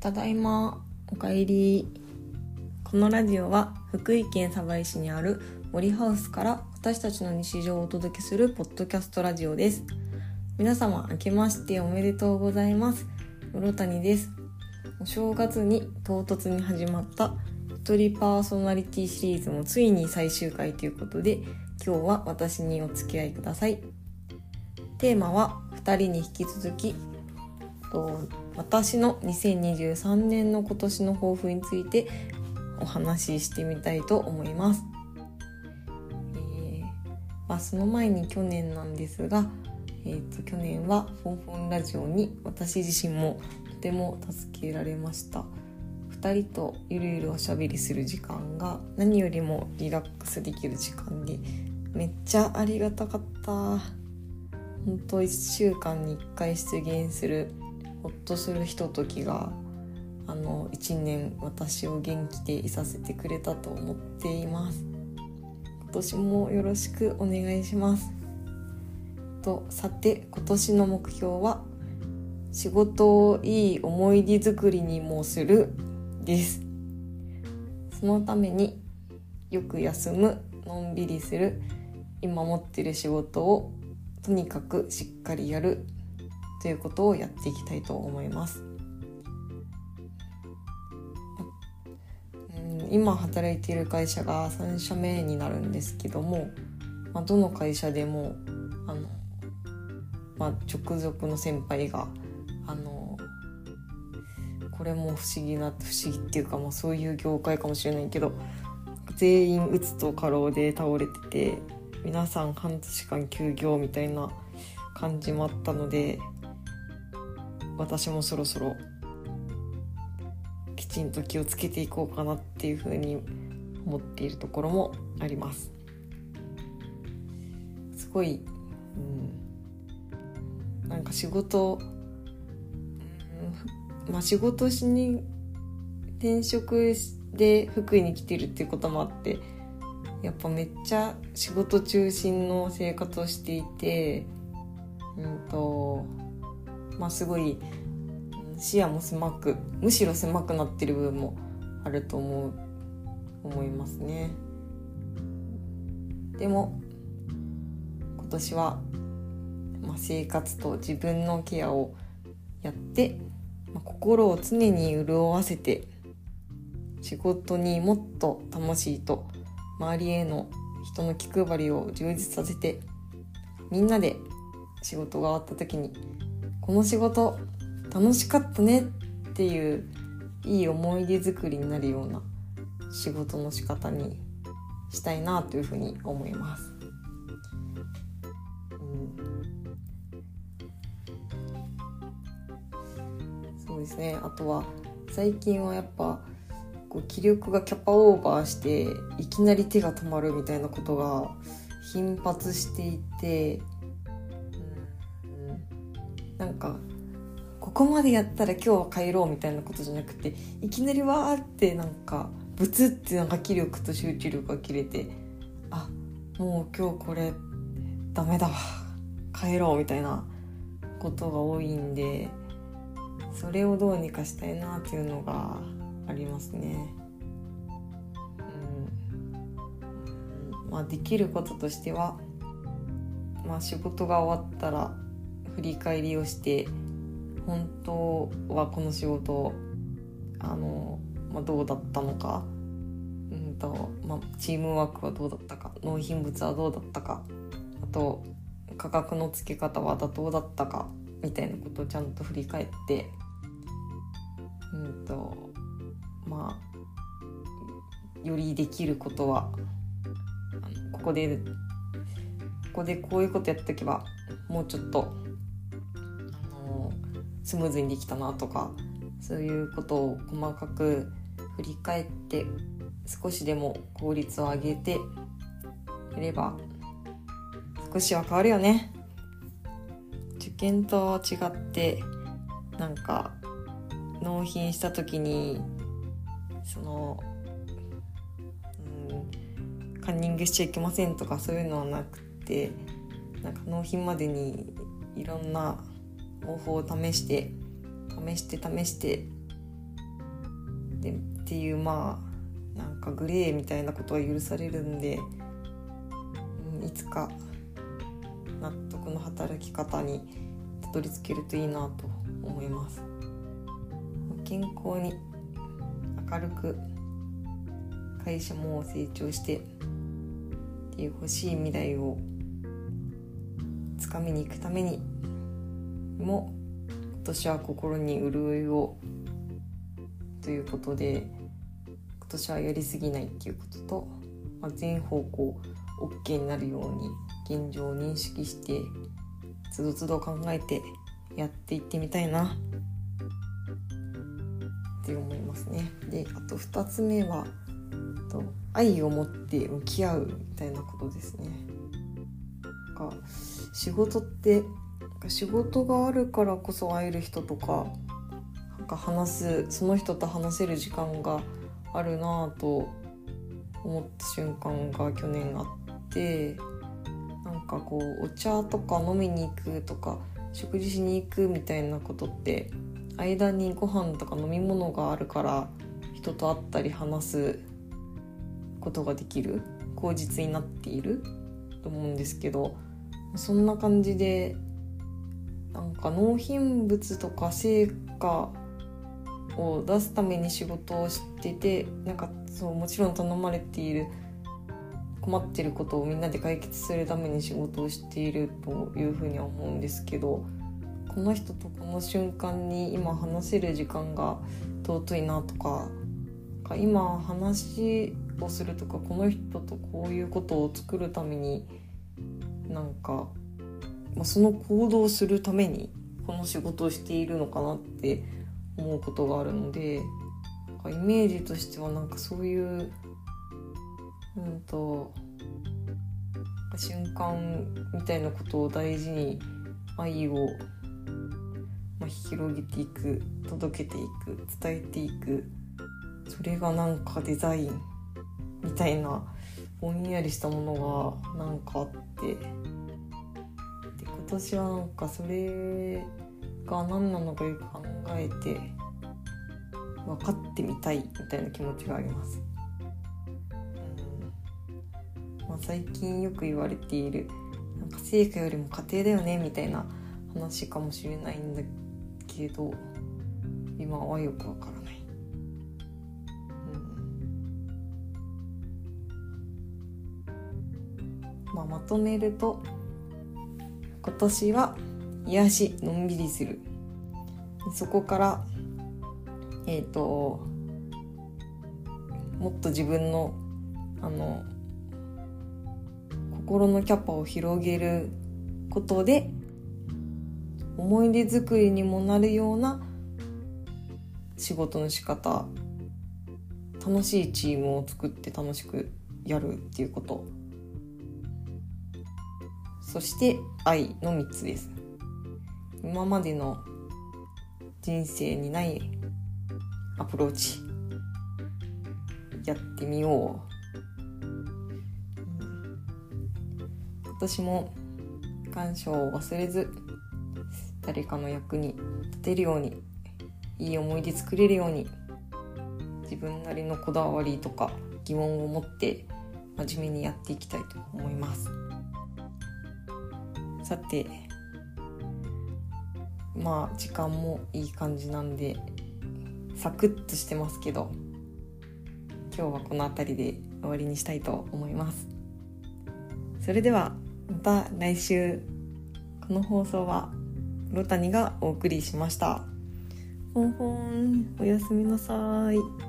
ただいまおかえり。このラジオは福井県鯖江市にある森ハウスから私たちの日常をお届けするポッドキャストラジオです。皆様明けましておめでとうございます。室谷です。お正月に唐突に始まった一人パーソナリティシリーズもついに最終回ということで今日は私にお付き合いください。テーマは2人に引き続きと私の2023年の今年の抱負についてお話ししてみたいと思います。えー、まあ、その前に去年なんですが、えーと、去年は「フォンフォンラジオ」に私自身もとても助けられました。2人とゆるゆるおしゃべりする時間が何よりもリラックスできる時間でめっちゃありがたかった本当1週間に1回出現するほっとするひとときがあの1年私を元気でいさせてくれたと思っています。今年もよろしくお願いします。とさて今年の目標は仕事をいい思い出作りにもするです。そのためによく休むのんびりする今持ってる仕事をとにかくしっかりやる。ということをやっていきたいと思います。今働いている会社が3社目になるんですけども、まあ、どの会社でもあの、まあ、直属の先輩があのこれも不思議な不思議っていうか、まあ、そういう業界かもしれないけど全員うつと過労で倒れてて皆さん半年間休業みたいな感じもあったので私もそろそろきちんと気をつけていこうかなっていうふうに思っているところもあります。すごい、うん、なんか仕事、うん、まあ仕事しに転職で福井に来てるっていうこともあってやっぱめっちゃ仕事中心の生活をしていてうんとまあ、すごい視野も狭くむしろ狭くなってる部分もあると思う思いますね。でも今年は、まあ、生活と自分のケアをやって、まあ、心を常に潤わせて仕事にもっと楽しいと周りへの人の気配りを充実させてみんなで仕事が終わった時にこの仕事楽しかったねっていういい思い出作りになるような仕事の仕方にしたいなというふうに思います。そうですねあとは最近はやっぱこう気力がキャパオーバーしていきなり手が止まるみたいなことが頻発していてここまでやったら今日は帰ろうみたいなことじゃなくていきなりわーってなんかブツってなんか気力と集中力が切れてあもう今日これダメだわ帰ろうみたいなことが多いんでそれをどうにかしたいなっていうのがありますね。うんまあ、できることとしては、まあ、仕事が終わったら振り返りをして本当はこの仕事あの、まあ、どうだったのか、うんとまあ、チームワークはどうだったか納品物はどうだったかあと価格の付け方は妥当だったかみたいなことをちゃんと振り返ってうんとまあよりできることはここでここでこういうことやっとけばもうちょっとスムーズにできたなとかそういうことを細かく振り返って少しでも効率を上げてやれば少しは変わるよね。受験と違ってなんか納品した時にその、うん、カンニングしちゃいけませんとかそういうのはなくてなんか納品までにいろんな方法を試して試して試して。でっていうまあなんかグレーみたいなことは許されるんで、うん、いつか納得の働き方にたどり着けるといいなと思います。健康に明るく会社も成長してっていう欲しい未来をつかみに行くためにも今年は心に潤いをということで今年はやりすぎないっていうことと、まあ、全方向 OK になるように現状を認識してつどつど考えてやっていってみたいなって思いますね。であと2つ目はと愛を持って向き合うみたいなことですね。か仕事って仕事があるからこそ会える人とかなんか話すその人と話せる時間があるなぁと思った瞬間が去年あってなんかこうお茶とか飲みに行くとか食事しに行くみたいなことって間にご飯とか飲み物があるから人と会ったり話すことができる口実になっていると思うんですけどそんな感じでなんか納品物とか成果を出すために仕事をしててなんかそうもちろん頼まれている困ってることをみんなで解決するために仕事をしているというふうには思うんですけどこの人とこの瞬間に今話せる時間が尊いなとか今話をするとかこの人とこういうことを作るためになんか、まあ、その行動をするためにこの仕事をしているのかなって思うことがあるのでイメージとしてはなんかそういううんと瞬間みたいなことを大事に愛を、まあ、広げていく届けていく伝えていくそれがなんかデザインみたいなぼんやりしたものがなんかあってで今年はなんかそれが何なのかよく考えて分かってみたいみたいな気持ちがあります。まあ、最近よく言われているなんか成果よりも家庭だよねみたいな話かもしれないんだけど今はよくわからない、うん。まあ、まとめると今年は癒しのんびりする。そこからえっ、ー、ともっと自分のあの心のキャパを広げることで思い出作りにもなるような仕事の仕方楽しいチームを作って楽しくやるっていうこと。そして愛の3つです。今までの人生にないアプローチ。やってみよう。私も感謝を忘れず誰かの役に立てるようにいい思い出作れるように自分なりのこだわりとか疑問を持って真面目にやっていきたいと思います。さてまあ時間もいい感じなんでサクッとしてますけど今日はこの辺りで終わりにしたいと思います。それではまた来週。この放送はロタニがお送りしました。ほんほん。おやすみなさい